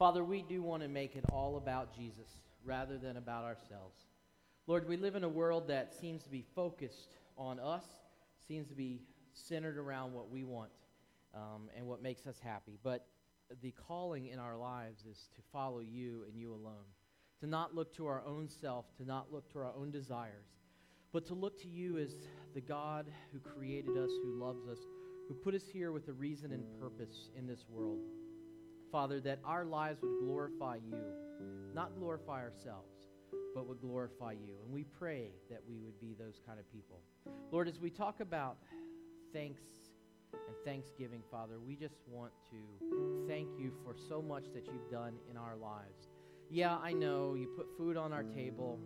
Father, we do want to make it all about Jesus rather than about ourselves. Lord, we live in a world that seems to be focused on us, seems to be centered around what we want um, and what makes us happy. But the calling in our lives is to follow you and you alone, to not look to our own self, to not look to our own desires, but to look to you as the God who created us, who loves us, who put us here with a reason and purpose in this world. Father, that our lives would glorify you, not glorify ourselves, but would glorify you. And we pray that we would be those kind of people. Lord, as we talk about thanks and thanksgiving, Father, we just want to thank you for so much that you've done in our lives. Yeah, I know you put food on our table.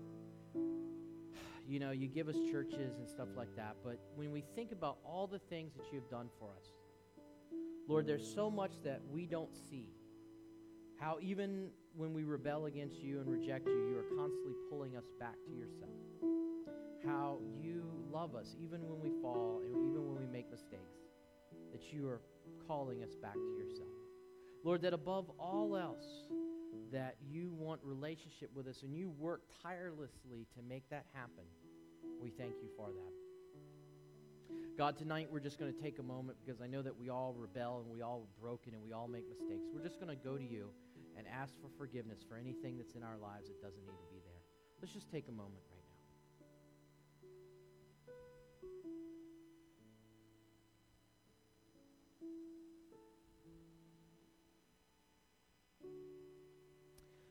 You know, you give us churches and stuff like that. But when we think about all the things that you've done for us, Lord, there's so much that we don't see. How even when we rebel against you and reject you, you are constantly pulling us back to yourself. How you love us even when we fall and even when we make mistakes that you are calling us back to yourself. Lord, that above all else, that you want relationship with us and you work tirelessly to make that happen. We thank you for that. God, tonight we're just going to take a moment because I know that we all rebel and we all are broken and we all make mistakes. We're just going to go to you and ask for forgiveness for anything that's in our lives that doesn't need to be there. Let's just take a moment right now.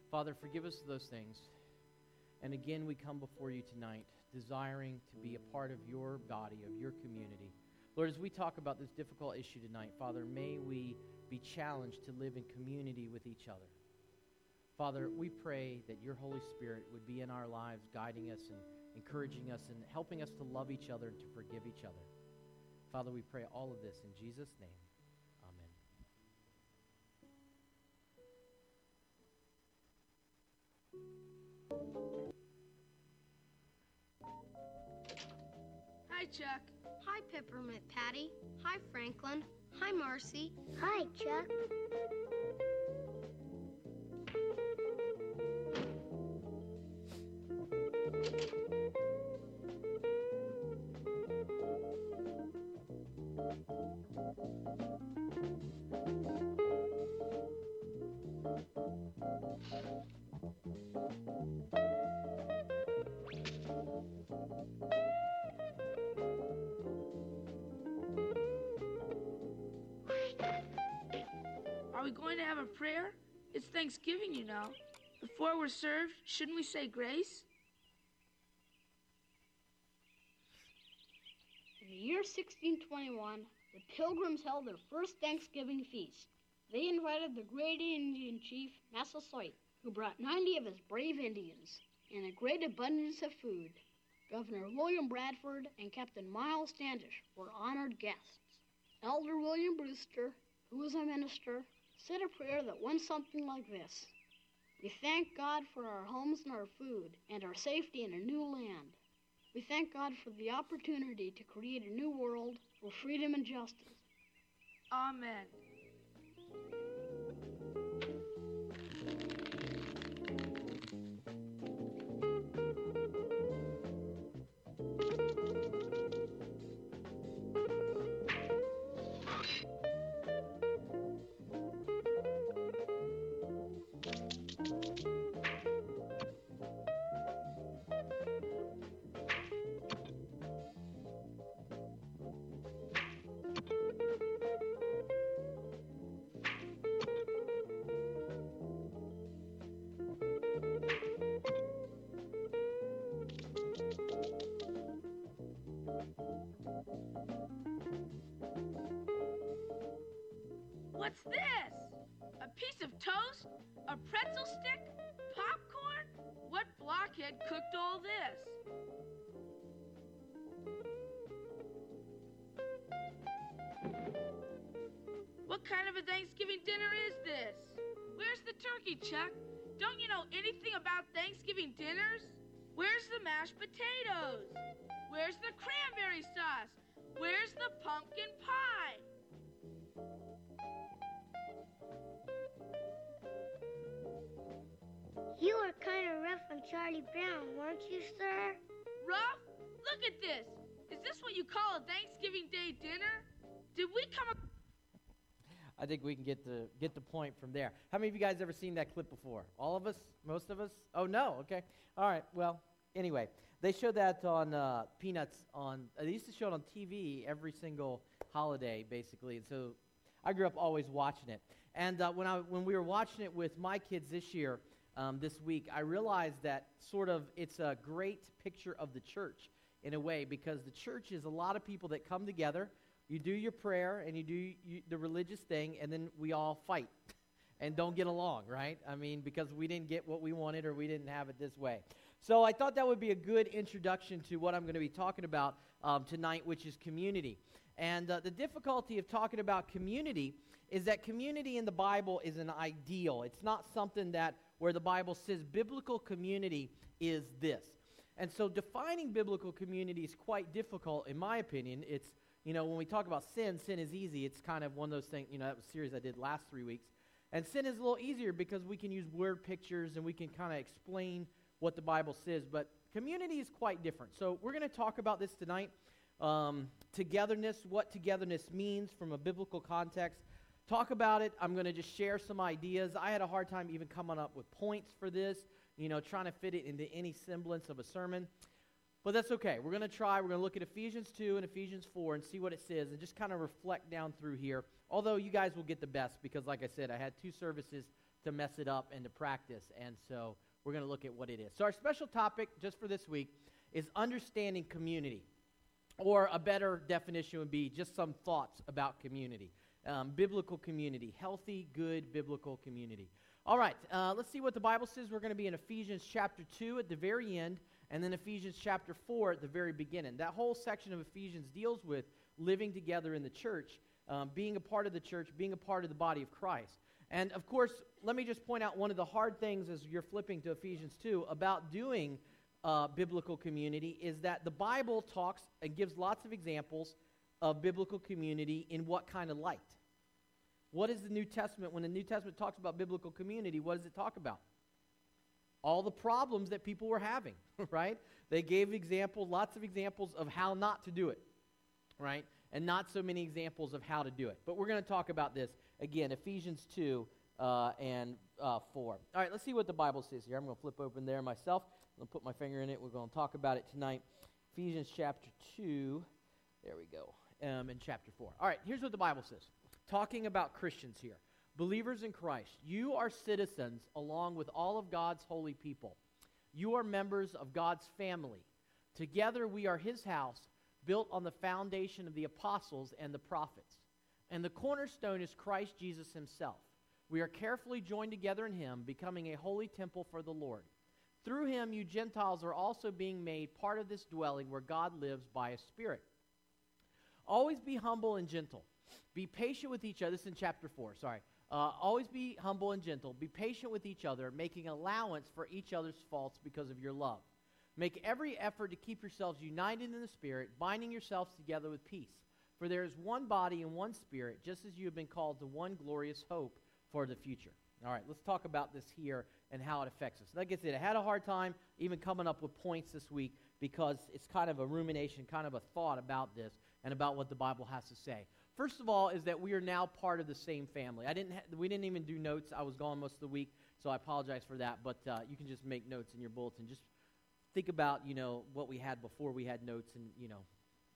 Father, forgive us those things. And again, we come before you tonight desiring to be a part of your body, of your community. Lord, as we talk about this difficult issue tonight, Father, may we be challenged to live in community with each other. Father, we pray that your Holy Spirit would be in our lives, guiding us and encouraging us and helping us to love each other and to forgive each other. Father, we pray all of this in Jesus' name. Hi, Chuck. Hi, Peppermint Patty. Hi, Franklin. Hi, Marcy. Hi, Chuck. Thanksgiving, you know. Before we're served, shouldn't we say grace? In the year 1621, the Pilgrims held their first Thanksgiving feast. They invited the great Indian chief, Massasoit, who brought 90 of his brave Indians and a great abundance of food. Governor William Bradford and Captain Miles Standish were honored guests. Elder William Brewster, who was a minister, said a prayer that went something like this We thank God for our homes and our food and our safety in a new land. We thank God for the opportunity to create a new world for freedom and justice. Amen. Cooked all this? What kind of a Thanksgiving dinner is this? Where's the turkey, Chuck? Don't you know anything about Thanksgiving dinners? Where's the mashed potatoes? Where's the cranberry sauce? Where's the pumpkin pie? You were kind of rough on Charlie Brown, weren't you, sir? Rough? Look at this. Is this what you call a Thanksgiving Day dinner? Did we come? I think we can get the get the point from there. How many of you guys ever seen that clip before? All of us? Most of us? Oh no. Okay. All right. Well, anyway, they show that on uh, Peanuts on. Uh, they used to show it on TV every single holiday, basically. And so, I grew up always watching it. And uh, when I when we were watching it with my kids this year, um, this week, I realized that sort of it's a great picture of the church in a way because the church is a lot of people that come together you do your prayer and you do you, the religious thing, and then we all fight and don't get along, right? I mean, because we didn't get what we wanted or we didn't have it this way. So I thought that would be a good introduction to what I'm going to be talking about um, tonight, which is community. And uh, the difficulty of talking about community is that community in the Bible is an ideal. It's not something that where the Bible says biblical community is this. And so defining biblical community is quite difficult, in my opinion. It's you know, when we talk about sin, sin is easy. It's kind of one of those things, you know, that was a series I did last three weeks. And sin is a little easier because we can use word pictures and we can kind of explain what the Bible says. But community is quite different. So we're going to talk about this tonight. Um, togetherness, what togetherness means from a biblical context. Talk about it. I'm going to just share some ideas. I had a hard time even coming up with points for this, you know, trying to fit it into any semblance of a sermon. But that's okay. We're going to try. We're going to look at Ephesians 2 and Ephesians 4 and see what it says and just kind of reflect down through here. Although you guys will get the best because, like I said, I had two services to mess it up and to practice. And so we're going to look at what it is. So, our special topic just for this week is understanding community. Or a better definition would be just some thoughts about community. Um, biblical community, healthy, good biblical community. All right, uh, let's see what the Bible says. We're going to be in Ephesians chapter 2 at the very end and then Ephesians chapter 4 at the very beginning. That whole section of Ephesians deals with living together in the church, um, being a part of the church, being a part of the body of Christ. And of course, let me just point out one of the hard things as you're flipping to Ephesians 2 about doing uh, biblical community is that the Bible talks and gives lots of examples of biblical community in what kind of light. What is the New Testament? When the New Testament talks about biblical community, what does it talk about? all the problems that people were having, right? They gave examples, lots of examples of how not to do it, right? And not so many examples of how to do it. But we're going to talk about this again, Ephesians 2 uh, and uh, 4. All right, let's see what the Bible says here. I'm going to flip open there myself. I'm going to put my finger in it. We're going to talk about it tonight. Ephesians chapter 2. There we go. Um, in chapter 4. All right, here's what the Bible says. Talking about Christians here. Believers in Christ, you are citizens along with all of God's holy people. You are members of God's family. Together we are his house, built on the foundation of the apostles and the prophets. And the cornerstone is Christ Jesus himself. We are carefully joined together in him, becoming a holy temple for the Lord. Through him, you Gentiles are also being made part of this dwelling where God lives by a Spirit. Always be humble and gentle. Be patient with each other. This is in chapter 4, sorry. Uh, always be humble and gentle. Be patient with each other, making allowance for each other's faults because of your love. Make every effort to keep yourselves united in the Spirit, binding yourselves together with peace. For there is one body and one Spirit, just as you have been called to one glorious hope for the future. All right, let's talk about this here and how it affects us. Like I said, I had a hard time even coming up with points this week because it's kind of a rumination, kind of a thought about this and about what the Bible has to say. First of all, is that we are now part of the same family. I didn't ha- we didn't even do notes. I was gone most of the week, so I apologize for that. But uh, you can just make notes in your bulletin. Just think about you know what we had before we had notes, and you know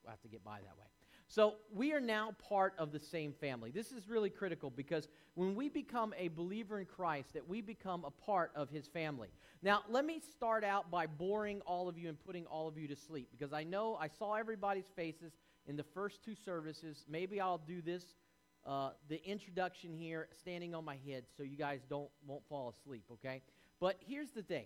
we'll have to get by that way. So we are now part of the same family. This is really critical because when we become a believer in Christ, that we become a part of his family. Now, let me start out by boring all of you and putting all of you to sleep because I know I saw everybody's faces in the first two services. Maybe I'll do this, uh, the introduction here, standing on my head, so you guys don't won't fall asleep. Okay. But here's the thing.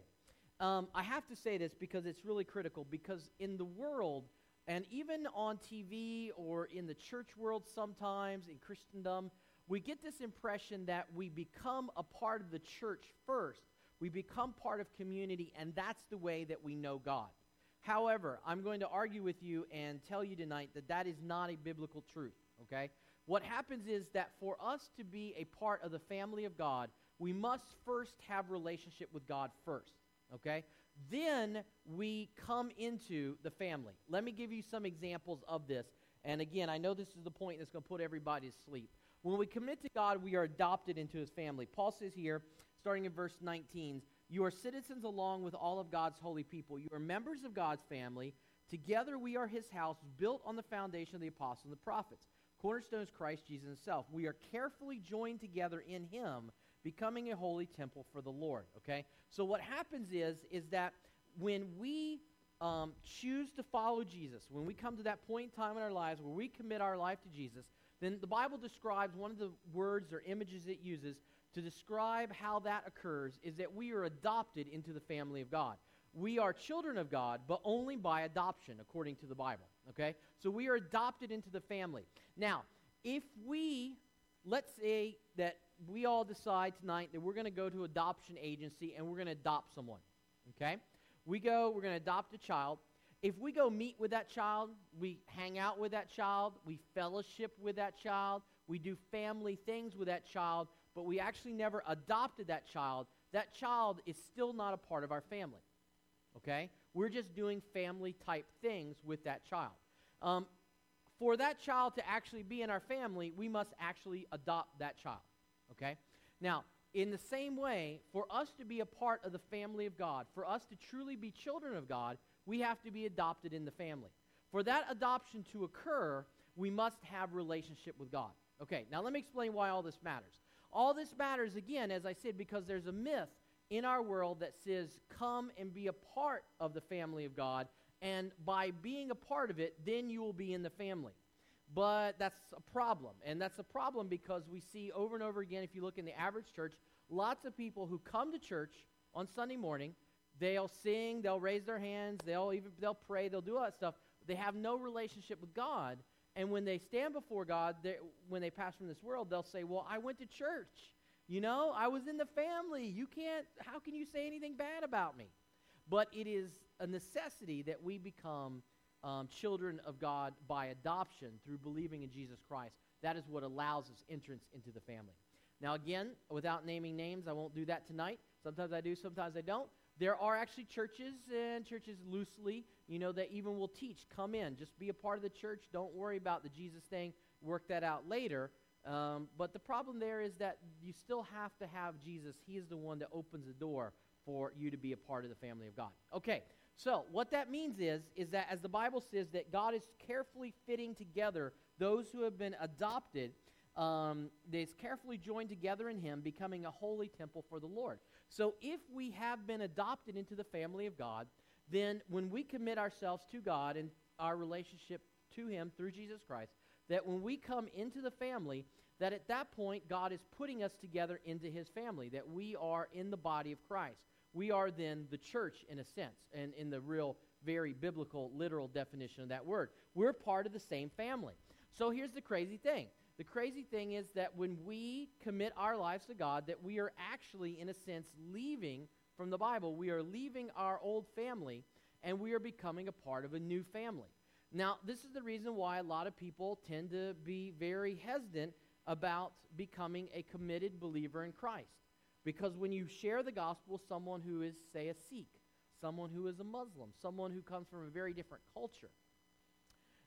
Um, I have to say this because it's really critical. Because in the world, and even on TV or in the church world, sometimes in Christendom, we get this impression that we become a part of the church first. We become part of community, and that's the way that we know God. However, I'm going to argue with you and tell you tonight that that is not a biblical truth, okay? What happens is that for us to be a part of the family of God, we must first have relationship with God first, okay? Then we come into the family. Let me give you some examples of this. And again, I know this is the point that's going to put everybody to sleep. When we commit to God, we are adopted into his family. Paul says here, starting in verse 19, you are citizens along with all of God's holy people. You are members of God's family. Together we are his house, built on the foundation of the apostles and the prophets. Cornerstone is Christ Jesus himself. We are carefully joined together in him becoming a holy temple for the Lord. Okay? So what happens is, is that when we um, choose to follow Jesus, when we come to that point in time in our lives where we commit our life to Jesus, then the Bible describes one of the words or images it uses to describe how that occurs is that we are adopted into the family of God. We are children of God, but only by adoption, according to the Bible. Okay? So we are adopted into the family. Now, if we, let's say that we all decide tonight that we're going to go to adoption agency and we're going to adopt someone. Okay? We go, we're going to adopt a child. If we go meet with that child, we hang out with that child, we fellowship with that child, we do family things with that child, but we actually never adopted that child, that child is still not a part of our family. Okay? We're just doing family type things with that child. Um, for that child to actually be in our family, we must actually adopt that child. Okay? Now, in the same way, for us to be a part of the family of God, for us to truly be children of God, we have to be adopted in the family. For that adoption to occur, we must have relationship with God. Okay, now let me explain why all this matters. All this matters, again, as I said, because there's a myth in our world that says, come and be a part of the family of God, and by being a part of it, then you will be in the family. But that's a problem. And that's a problem because we see over and over again, if you look in the average church, lots of people who come to church on Sunday morning, they'll sing, they'll raise their hands, they'll even they'll pray, they'll do all that stuff. They have no relationship with God. And when they stand before God, when they pass from this world, they'll say, Well, I went to church. You know, I was in the family. You can't, how can you say anything bad about me? But it is a necessity that we become um, children of God by adoption through believing in Jesus Christ. That is what allows us entrance into the family. Now, again, without naming names, I won't do that tonight. Sometimes I do, sometimes I don't. There are actually churches and churches loosely, you know, that even will teach come in, just be a part of the church. Don't worry about the Jesus thing, work that out later. Um, but the problem there is that you still have to have Jesus. He is the one that opens the door for you to be a part of the family of God. Okay, so what that means is, is that as the Bible says that God is carefully fitting together those who have been adopted, um, that's carefully joined together in Him, becoming a holy temple for the Lord. So if we have been adopted into the family of God, then when we commit ourselves to God and our relationship to Him through Jesus Christ, that when we come into the family, that at that point God is putting us together into his family, that we are in the body of Christ. We are then the church in a sense, and in the real, very biblical, literal definition of that word. We're part of the same family. So here's the crazy thing. The crazy thing is that when we commit our lives to God, that we are actually, in a sense, leaving from the Bible. We are leaving our old family and we are becoming a part of a new family. Now, this is the reason why a lot of people tend to be very hesitant about becoming a committed believer in Christ. Because when you share the gospel with someone who is, say, a Sikh, someone who is a Muslim, someone who comes from a very different culture,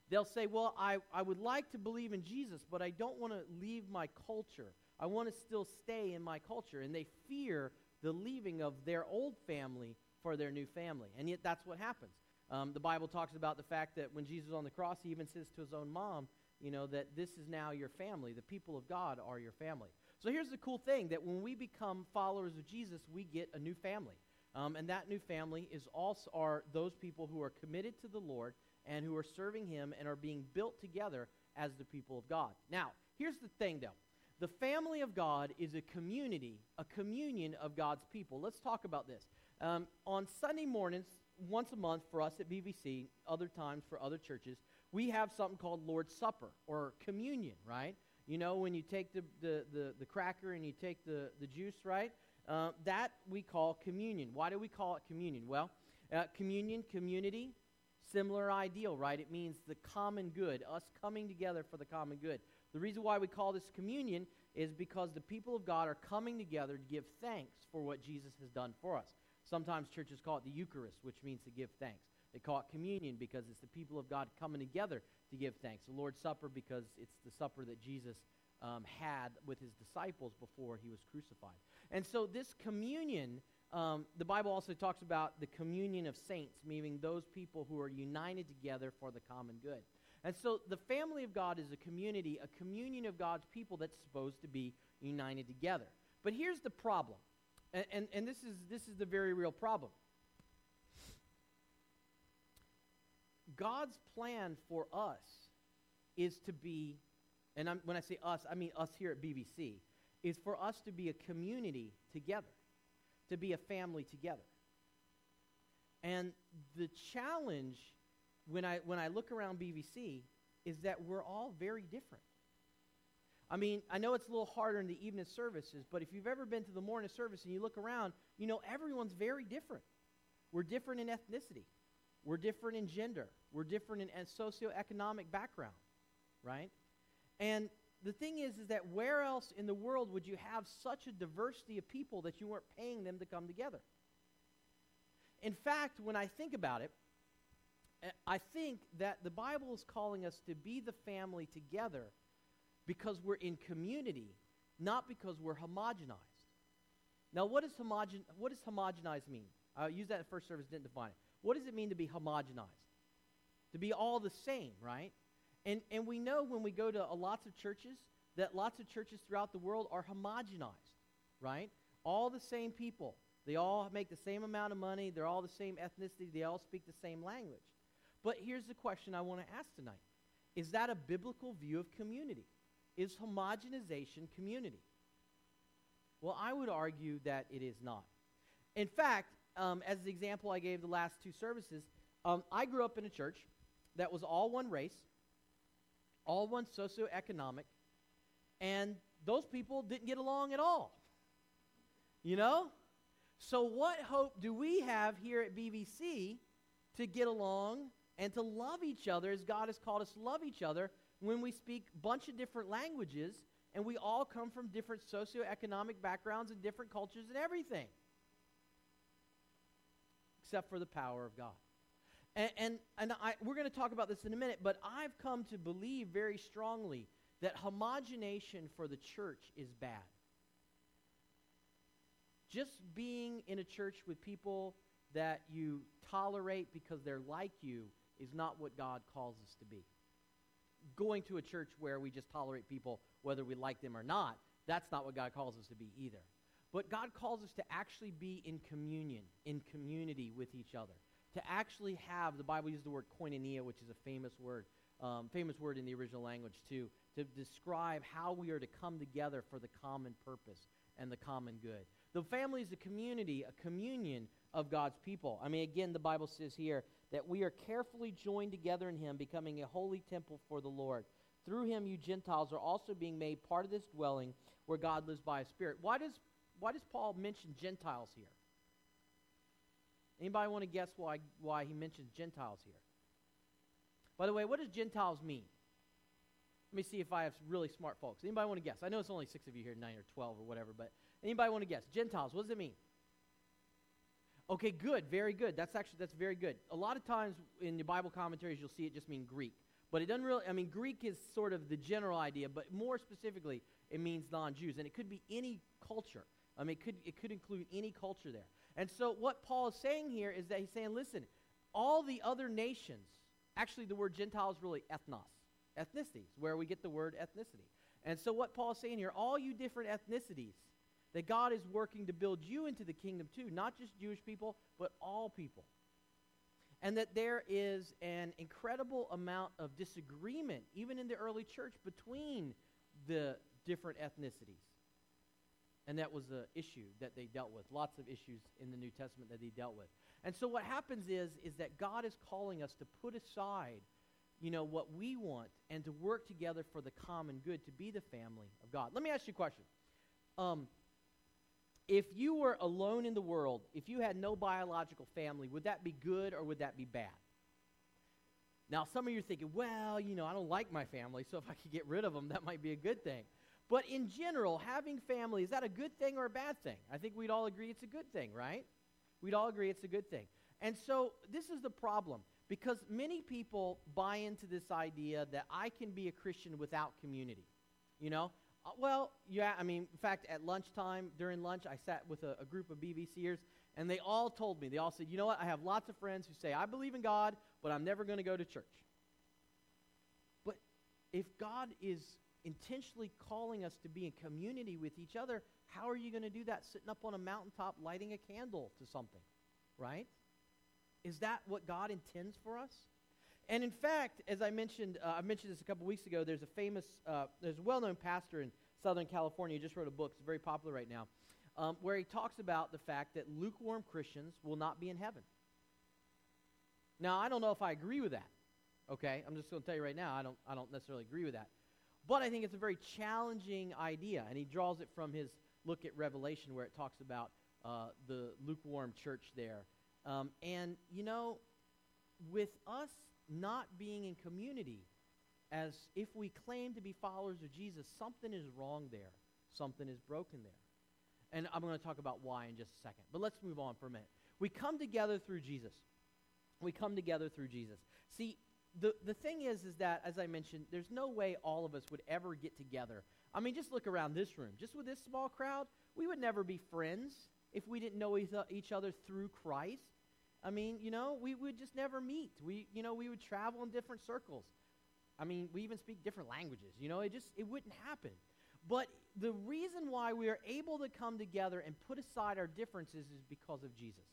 they'll say, Well, I, I would like to believe in Jesus, but I don't want to leave my culture. I want to still stay in my culture. And they fear the leaving of their old family for their new family. And yet that's what happens. Um, the Bible talks about the fact that when Jesus was on the cross, he even says to his own mom, you know, that this is now your family. The people of God are your family. So here's the cool thing that when we become followers of Jesus, we get a new family. Um, and that new family is also are those people who are committed to the Lord and who are serving him and are being built together as the people of God. Now, here's the thing though. The family of God is a community, a communion of God's people. Let's talk about this. Um, on Sunday mornings, once a month for us at BBC, other times for other churches, we have something called Lord's Supper or communion, right? You know, when you take the, the, the, the cracker and you take the, the juice, right? Uh, that we call communion. Why do we call it communion? Well, uh, communion, community, similar ideal, right? It means the common good, us coming together for the common good. The reason why we call this communion is because the people of God are coming together to give thanks for what Jesus has done for us. Sometimes churches call it the Eucharist, which means to give thanks. They call it communion because it's the people of God coming together to give thanks. The Lord's Supper because it's the supper that Jesus um, had with his disciples before he was crucified. And so this communion, um, the Bible also talks about the communion of saints, meaning those people who are united together for the common good. And so the family of God is a community, a communion of God's people that's supposed to be united together. But here's the problem, and, and, and this, is, this is the very real problem. God's plan for us is to be, and I'm, when I say us, I mean us here at BBC, is for us to be a community together, to be a family together. And the challenge when I, when I look around BVC is that we're all very different. I mean, I know it's a little harder in the evening services, but if you've ever been to the morning service and you look around, you know everyone's very different. We're different in ethnicity. We're different in gender. We're different in socioeconomic background, right? And the thing is, is that where else in the world would you have such a diversity of people that you weren't paying them to come together? In fact, when I think about it, eh, I think that the Bible is calling us to be the family together because we're in community, not because we're homogenized. Now, what does, homogen, what does homogenized mean? I used that in first service, didn't define it. What does it mean to be homogenized? To be all the same, right? And, and we know when we go to lots of churches that lots of churches throughout the world are homogenized, right? All the same people. They all make the same amount of money. They're all the same ethnicity. They all speak the same language. But here's the question I want to ask tonight Is that a biblical view of community? Is homogenization community? Well, I would argue that it is not. In fact, um, as the example I gave the last two services, um, I grew up in a church that was all one race, all one socioeconomic, and those people didn't get along at all. You know? So, what hope do we have here at BBC to get along and to love each other as God has called us to love each other when we speak a bunch of different languages and we all come from different socioeconomic backgrounds and different cultures and everything? Except for the power of God. And, and, and I, we're going to talk about this in a minute, but I've come to believe very strongly that homogenation for the church is bad. Just being in a church with people that you tolerate because they're like you is not what God calls us to be. Going to a church where we just tolerate people whether we like them or not, that's not what God calls us to be either. But God calls us to actually be in communion, in community with each other to actually have, the Bible uses the word koinonia, which is a famous word, um, famous word in the original language too, to describe how we are to come together for the common purpose and the common good. The family is a community, a communion of God's people. I mean, again, the Bible says here that we are carefully joined together in Him, becoming a holy temple for the Lord. Through Him, you Gentiles are also being made part of this dwelling where God lives by His Spirit. Why does, why does Paul mention Gentiles here? Anybody want to guess why, why he mentions Gentiles here? By the way, what does Gentiles mean? Let me see if I have really smart folks. Anybody want to guess? I know it's only six of you here, nine or twelve or whatever, but anybody want to guess? Gentiles, what does it mean? Okay, good, very good. That's actually that's very good. A lot of times in the Bible commentaries, you'll see it just mean Greek, but it doesn't really. I mean, Greek is sort of the general idea, but more specifically, it means non-Jews, and it could be any culture. I mean, it could it could include any culture there. And so, what Paul is saying here is that he's saying, listen, all the other nations, actually, the word Gentile is really ethnos, ethnicities, where we get the word ethnicity. And so, what Paul is saying here, all you different ethnicities, that God is working to build you into the kingdom too, not just Jewish people, but all people. And that there is an incredible amount of disagreement, even in the early church, between the different ethnicities. And that was the issue that they dealt with. Lots of issues in the New Testament that they dealt with. And so what happens is, is that God is calling us to put aside, you know, what we want and to work together for the common good, to be the family of God. Let me ask you a question. Um, if you were alone in the world, if you had no biological family, would that be good or would that be bad? Now, some of you are thinking, well, you know, I don't like my family, so if I could get rid of them, that might be a good thing. But in general, having family, is that a good thing or a bad thing? I think we'd all agree it's a good thing, right? We'd all agree it's a good thing. And so this is the problem because many people buy into this idea that I can be a Christian without community. You know? Uh, well, yeah, I mean, in fact, at lunchtime, during lunch, I sat with a, a group of BVCers, and they all told me, they all said, you know what, I have lots of friends who say, I believe in God, but I'm never going to go to church. But if God is intentionally calling us to be in community with each other, how are you going to do that sitting up on a mountaintop lighting a candle to something? Right? Is that what God intends for us? And in fact, as I mentioned, uh, I mentioned this a couple weeks ago. There's a famous, uh, there's a well-known pastor in Southern California. He just wrote a book. It's very popular right now, um, where he talks about the fact that lukewarm Christians will not be in heaven. Now, I don't know if I agree with that. Okay, I'm just going to tell you right now. I don't, I don't necessarily agree with that, but I think it's a very challenging idea, and he draws it from his look at Revelation, where it talks about uh, the lukewarm church there. Um, and you know, with us not being in community, as if we claim to be followers of Jesus, something is wrong there. Something is broken there. And I'm going to talk about why in just a second. But let's move on for a minute. We come together through Jesus. We come together through Jesus. See, the, the thing is, is that, as I mentioned, there's no way all of us would ever get together. I mean, just look around this room. Just with this small crowd, we would never be friends if we didn't know each other through Christ. I mean, you know, we would just never meet. We, you know, we would travel in different circles. I mean, we even speak different languages. You know, it just it wouldn't happen. But the reason why we are able to come together and put aside our differences is because of Jesus.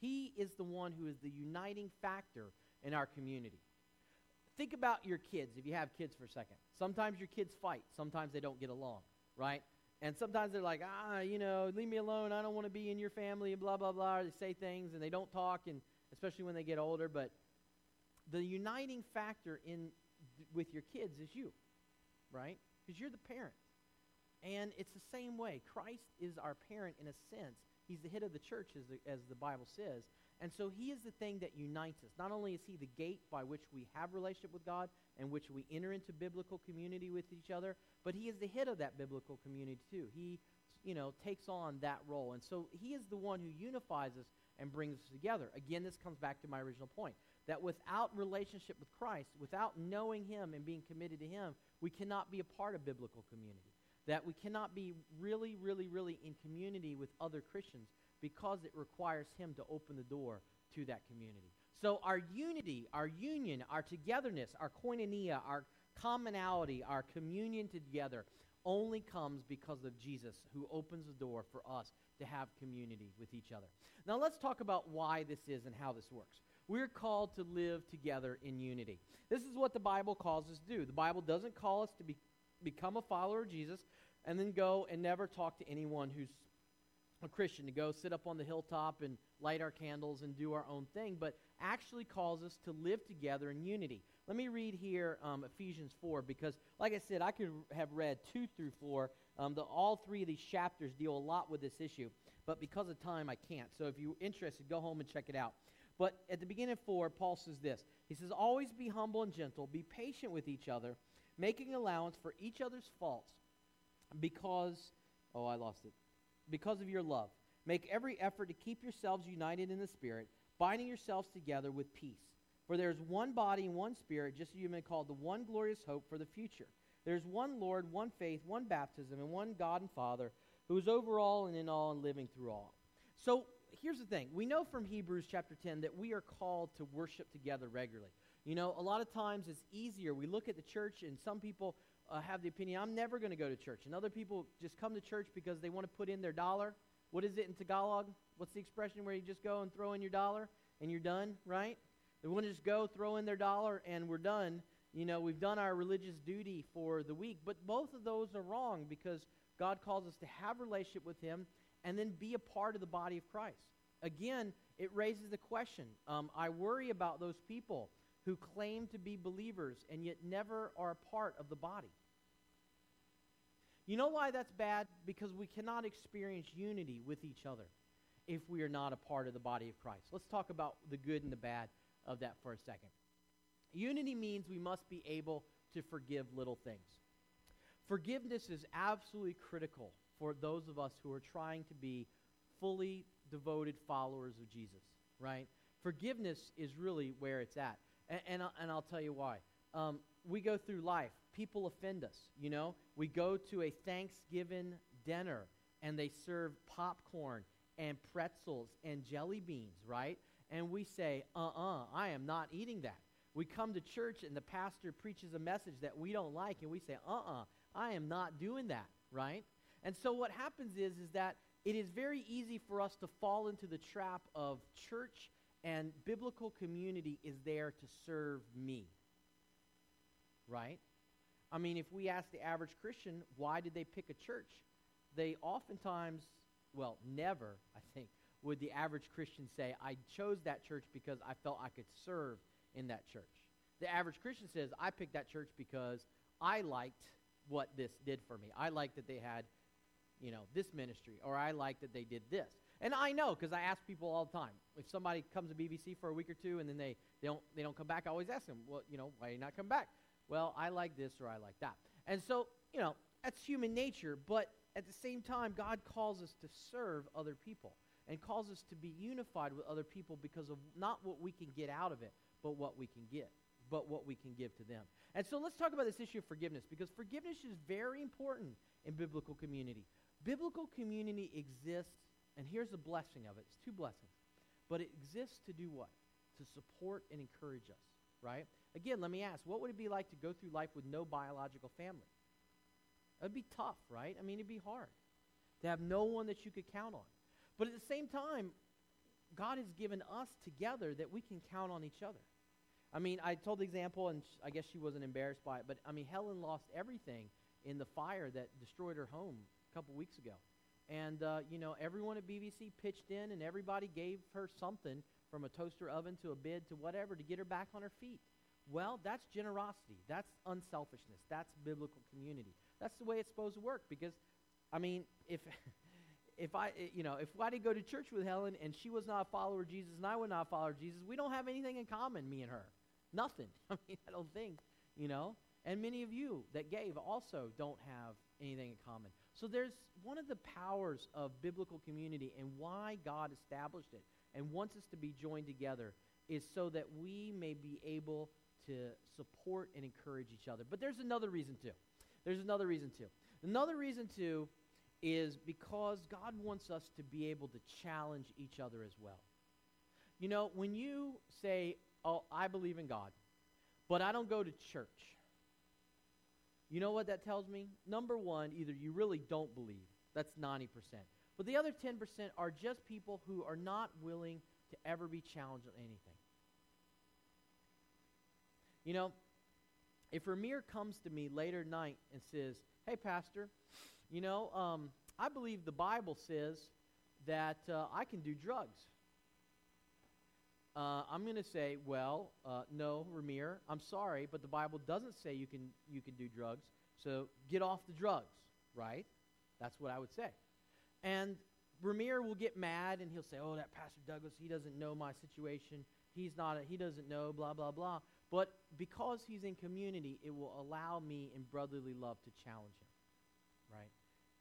He is the one who is the uniting factor in our community. Think about your kids, if you have kids for a second. Sometimes your kids fight, sometimes they don't get along, right? And sometimes they're like, ah, you know, leave me alone. I don't want to be in your family, and blah, blah, blah. They say things and they don't talk, and especially when they get older. But the uniting factor in with your kids is you, right? Because you're the parent. And it's the same way. Christ is our parent in a sense. He's the head of the church, as the, as the Bible says. And so he is the thing that unites us. Not only is he the gate by which we have relationship with God and which we enter into biblical community with each other, but he is the head of that biblical community too. He, you know, takes on that role. And so he is the one who unifies us and brings us together. Again, this comes back to my original point that without relationship with Christ, without knowing him and being committed to him, we cannot be a part of biblical community. That we cannot be really, really, really in community with other Christians because it requires him to open the door to that community. So our unity, our union, our togetherness, our koinonia, our commonality, our communion together only comes because of Jesus who opens the door for us to have community with each other. Now let's talk about why this is and how this works. We're called to live together in unity. This is what the Bible calls us to do. The Bible doesn't call us to be, become a follower of Jesus and then go and never talk to anyone who's a Christian to go sit up on the hilltop and light our candles and do our own thing, but actually calls us to live together in unity. Let me read here um, Ephesians 4 because, like I said, I could have read 2 through 4. Um, the, all three of these chapters deal a lot with this issue, but because of time, I can't. So if you're interested, go home and check it out. But at the beginning of 4, Paul says this He says, Always be humble and gentle, be patient with each other, making allowance for each other's faults because, oh, I lost it because of your love. Make every effort to keep yourselves united in the Spirit, binding yourselves together with peace. For there is one body and one Spirit, just as you have been called the one glorious hope for the future. There is one Lord, one faith, one baptism, and one God and Father, who is over all and in all and living through all. So here's the thing. We know from Hebrews chapter 10 that we are called to worship together regularly. You know, a lot of times it's easier. We look at the church, and some people uh, have the opinion, I'm never going to go to church. And other people just come to church because they want to put in their dollar. What is it in Tagalog? What's the expression where you just go and throw in your dollar and you're done, right? They want to just go, throw in their dollar, and we're done. You know, we've done our religious duty for the week. But both of those are wrong because God calls us to have relationship with Him and then be a part of the body of Christ. Again, it raises the question. Um, I worry about those people who claim to be believers and yet never are a part of the body. You know why that's bad? Because we cannot experience unity with each other if we are not a part of the body of Christ. Let's talk about the good and the bad of that for a second. Unity means we must be able to forgive little things. Forgiveness is absolutely critical for those of us who are trying to be fully devoted followers of Jesus, right? Forgiveness is really where it's at. And, and, I'll, and I'll tell you why. Um, we go through life, people offend us, you know? We go to a Thanksgiving dinner and they serve popcorn and pretzels and jelly beans, right? And we say, uh uh-uh, uh, I am not eating that. We come to church and the pastor preaches a message that we don't like and we say, uh uh-uh, uh, I am not doing that, right? And so what happens is, is that it is very easy for us to fall into the trap of church and biblical community is there to serve me. Right? I mean, if we ask the average Christian, why did they pick a church? They oftentimes, well, never, I think, would the average Christian say, I chose that church because I felt I could serve in that church. The average Christian says, I picked that church because I liked what this did for me. I liked that they had, you know, this ministry, or I like that they did this. And I know because I ask people all the time. If somebody comes to BBC for a week or two and then they, they, don't, they don't come back, I always ask them, well, you know, why you not come back? Well, I like this or I like that. And so, you know, that's human nature, but at the same time, God calls us to serve other people and calls us to be unified with other people because of not what we can get out of it, but what we can get, but what we can give to them. And so let's talk about this issue of forgiveness because forgiveness is very important in biblical community. Biblical community exists, and here's the blessing of it. It's two blessings. But it exists to do what? To support and encourage us, right? Again, let me ask, what would it be like to go through life with no biological family? It would be tough, right? I mean, it'd be hard to have no one that you could count on. But at the same time, God has given us together that we can count on each other. I mean, I told the example, and I guess she wasn't embarrassed by it, but I mean, Helen lost everything in the fire that destroyed her home couple weeks ago. And, uh, you know, everyone at BBC pitched in, and everybody gave her something from a toaster oven to a bid to whatever to get her back on her feet. Well, that's generosity. That's unselfishness. That's biblical community. That's the way it's supposed to work because, I mean, if. if I, you know, if I didn't go to church with Helen and she was not a follower of Jesus and I was not a follower of Jesus, we don't have anything in common, me and her. Nothing. I mean, I don't think, you know. And many of you that gave also don't have anything in common. So there's one of the powers of biblical community and why God established it and wants us to be joined together is so that we may be able to support and encourage each other. But there's another reason too. There's another reason too. Another reason too is because God wants us to be able to challenge each other as well. You know, when you say, Oh, I believe in God, but I don't go to church, you know what that tells me? Number one, either you really don't believe, that's 90%. But the other 10% are just people who are not willing to ever be challenged on anything. You know, if Ramir comes to me later at night and says, Hey, Pastor, you know, um, I believe the Bible says that uh, I can do drugs. Uh, I'm going to say, well, uh, no, Ramir, I'm sorry, but the Bible doesn't say you can you can do drugs. So get off the drugs, right? That's what I would say. And Ramir will get mad and he'll say, "Oh, that Pastor Douglas, he doesn't know my situation. He's not. A, he doesn't know. Blah blah blah." But because he's in community, it will allow me in brotherly love to challenge him, right?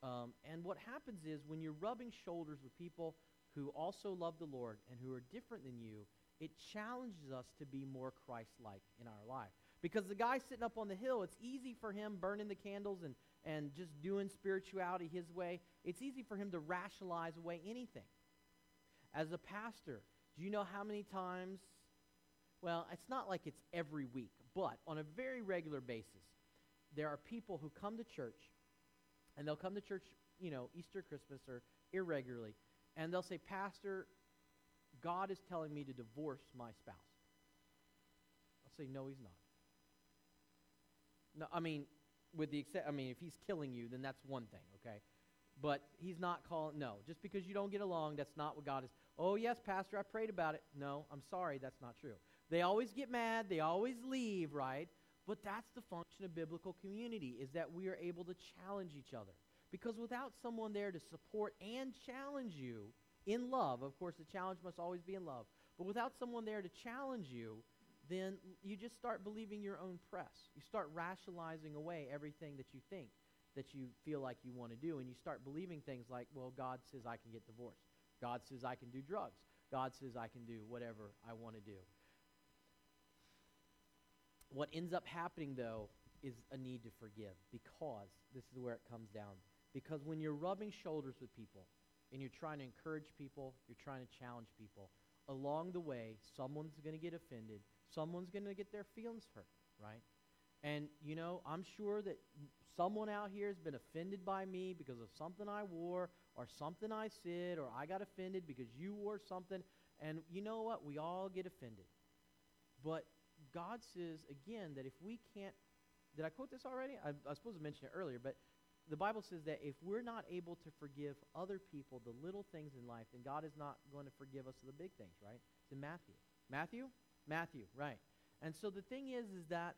Um, and what happens is when you're rubbing shoulders with people who also love the Lord and who are different than you, it challenges us to be more Christ like in our life. Because the guy sitting up on the hill, it's easy for him burning the candles and, and just doing spirituality his way. It's easy for him to rationalize away anything. As a pastor, do you know how many times? Well, it's not like it's every week, but on a very regular basis, there are people who come to church and they'll come to church, you know, Easter, Christmas, or irregularly, and they'll say, Pastor, God is telling me to divorce my spouse. I'll say, No, he's not. No, I mean, with the except, I mean, if he's killing you, then that's one thing, okay? But he's not calling. No, just because you don't get along, that's not what God is. Oh yes, Pastor, I prayed about it. No, I'm sorry, that's not true. They always get mad. They always leave, right? But that's the function of biblical community, is that we are able to challenge each other. Because without someone there to support and challenge you in love, of course, the challenge must always be in love, but without someone there to challenge you, then you just start believing your own press. You start rationalizing away everything that you think. that you feel like you want to do. And you start believing things like, well, God says I can get divorced. God says I can do drugs. God says I can do whatever I want to do. What ends up happening, though, is a need to forgive because this is where it comes down. Because when you're rubbing shoulders with people and you're trying to encourage people, you're trying to challenge people, along the way, someone's going to get offended, someone's going to get their feelings hurt, right? And, you know, I'm sure that someone out here has been offended by me because of something I wore or something I said or I got offended because you wore something. And you know what? We all get offended. But God says, again, that if we can't, did I quote this already? I, I was supposed to mention it earlier, but the Bible says that if we're not able to forgive other people the little things in life, then God is not going to forgive us the big things, right? It's in Matthew. Matthew? Matthew, right. And so the thing is, is that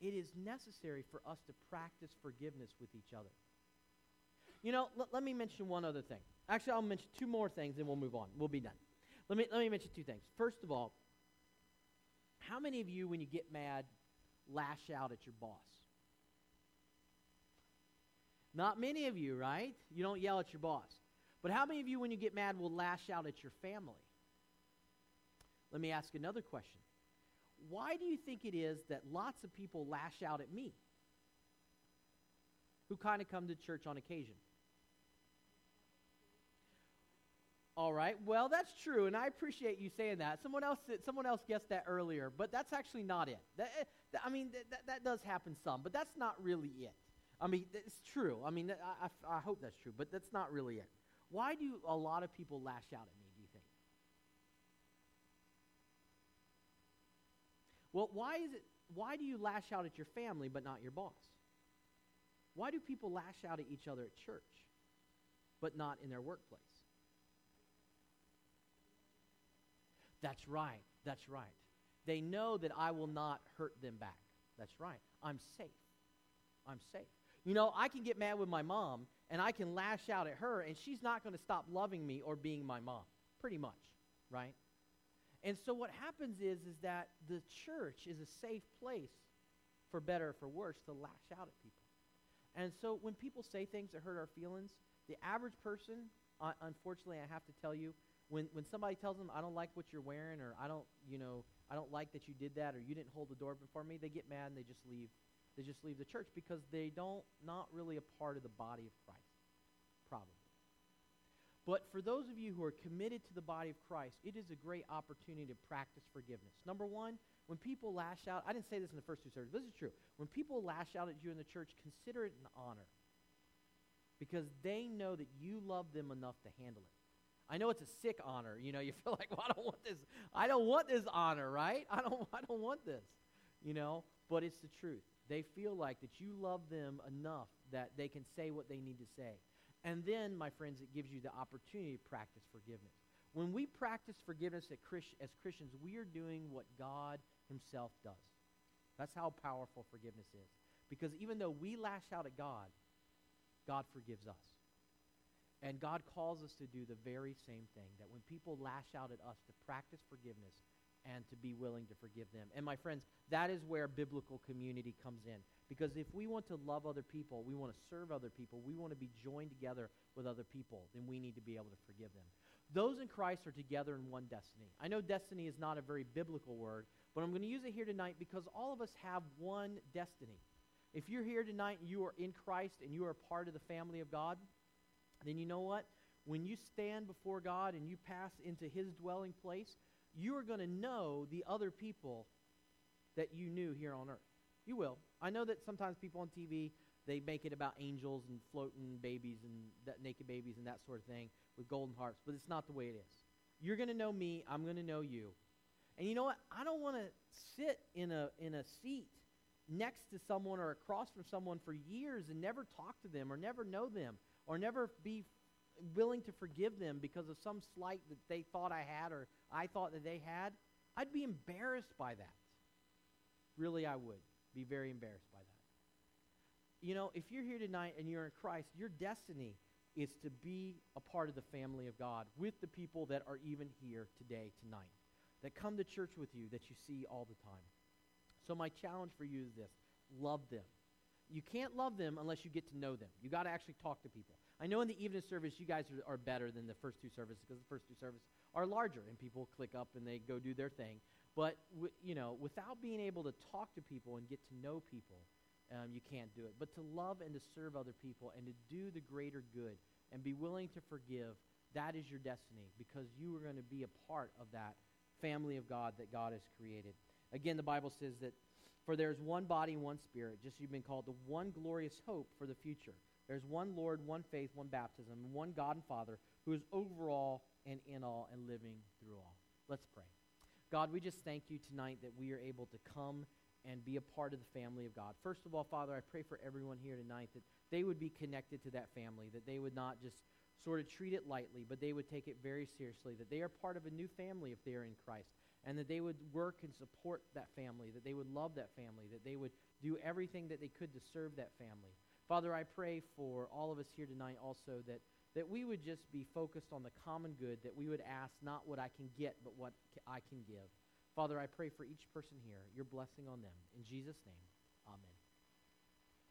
it is necessary for us to practice forgiveness with each other. You know, l- let me mention one other thing. Actually, I'll mention two more things and we'll move on. We'll be done. Let me, let me mention two things. First of all, how many of you, when you get mad, lash out at your boss? Not many of you, right? You don't yell at your boss. But how many of you, when you get mad, will lash out at your family? Let me ask another question. Why do you think it is that lots of people lash out at me who kind of come to church on occasion? All right. Well, that's true, and I appreciate you saying that. Someone else, someone else guessed that earlier, but that's actually not it. That, eh, I mean, that, that does happen some, but that's not really it. I mean, it's true. I mean, I, I, I hope that's true, but that's not really it. Why do a lot of people lash out at me, do you think? Well, why is it why do you lash out at your family but not your boss? Why do people lash out at each other at church but not in their workplace? That's right. That's right. They know that I will not hurt them back. That's right. I'm safe. I'm safe. You know, I can get mad with my mom and I can lash out at her and she's not going to stop loving me or being my mom. Pretty much, right? And so what happens is is that the church is a safe place for better or for worse to lash out at people. And so when people say things that hurt our feelings, the average person, uh, unfortunately, I have to tell you, when, when somebody tells them, I don't like what you're wearing, or I don't, you know, I don't like that you did that, or you didn't hold the door before me, they get mad and they just leave. They just leave the church because they don't, not really a part of the body of Christ, probably. But for those of you who are committed to the body of Christ, it is a great opportunity to practice forgiveness. Number one, when people lash out, I didn't say this in the first two services, this is true. When people lash out at you in the church, consider it an honor because they know that you love them enough to handle it. I know it's a sick honor. You know, you feel like, well, I don't want this. I don't want this honor, right? I don't, I don't want this. You know, but it's the truth. They feel like that you love them enough that they can say what they need to say. And then, my friends, it gives you the opportunity to practice forgiveness. When we practice forgiveness Christ, as Christians, we are doing what God Himself does. That's how powerful forgiveness is. Because even though we lash out at God, God forgives us. And God calls us to do the very same thing that when people lash out at us, to practice forgiveness and to be willing to forgive them. And my friends, that is where biblical community comes in. Because if we want to love other people, we want to serve other people, we want to be joined together with other people, then we need to be able to forgive them. Those in Christ are together in one destiny. I know destiny is not a very biblical word, but I'm going to use it here tonight because all of us have one destiny. If you're here tonight and you are in Christ and you are a part of the family of God, then you know what? When you stand before God and you pass into his dwelling place, you are going to know the other people that you knew here on earth. You will. I know that sometimes people on TV, they make it about angels and floating babies and that naked babies and that sort of thing with golden hearts, but it's not the way it is. You're going to know me, I'm going to know you. And you know what? I don't want to sit in a in a seat next to someone or across from someone for years and never talk to them or never know them or never be willing to forgive them because of some slight that they thought I had or I thought that they had, I'd be embarrassed by that. Really, I would be very embarrassed by that. You know, if you're here tonight and you're in Christ, your destiny is to be a part of the family of God with the people that are even here today, tonight, that come to church with you, that you see all the time. So, my challenge for you is this love them. you can't love them unless you get to know them. You got to actually talk to people. I know in the evening service you guys are, are better than the first two services because the first two services are larger and people click up and they go do their thing. But w- you know, without being able to talk to people and get to know people, um, you can't do it. But to love and to serve other people and to do the greater good and be willing to forgive, that is your destiny because you are going to be a part of that family of God that God has created. Again, the Bible says that for there's one body, and one spirit, just you've been called the one glorious hope for the future. There's one Lord, one faith, one baptism, and one God and Father who is over all and in all and living through all. Let's pray. God, we just thank you tonight that we are able to come and be a part of the family of God. First of all, Father, I pray for everyone here tonight that they would be connected to that family, that they would not just sort of treat it lightly, but they would take it very seriously, that they are part of a new family if they are in Christ, and that they would work and support that family, that they would love that family, that they would do everything that they could to serve that family. Father, I pray for all of us here tonight also that, that we would just be focused on the common good, that we would ask not what I can get, but what I can give. Father, I pray for each person here, your blessing on them. In Jesus' name.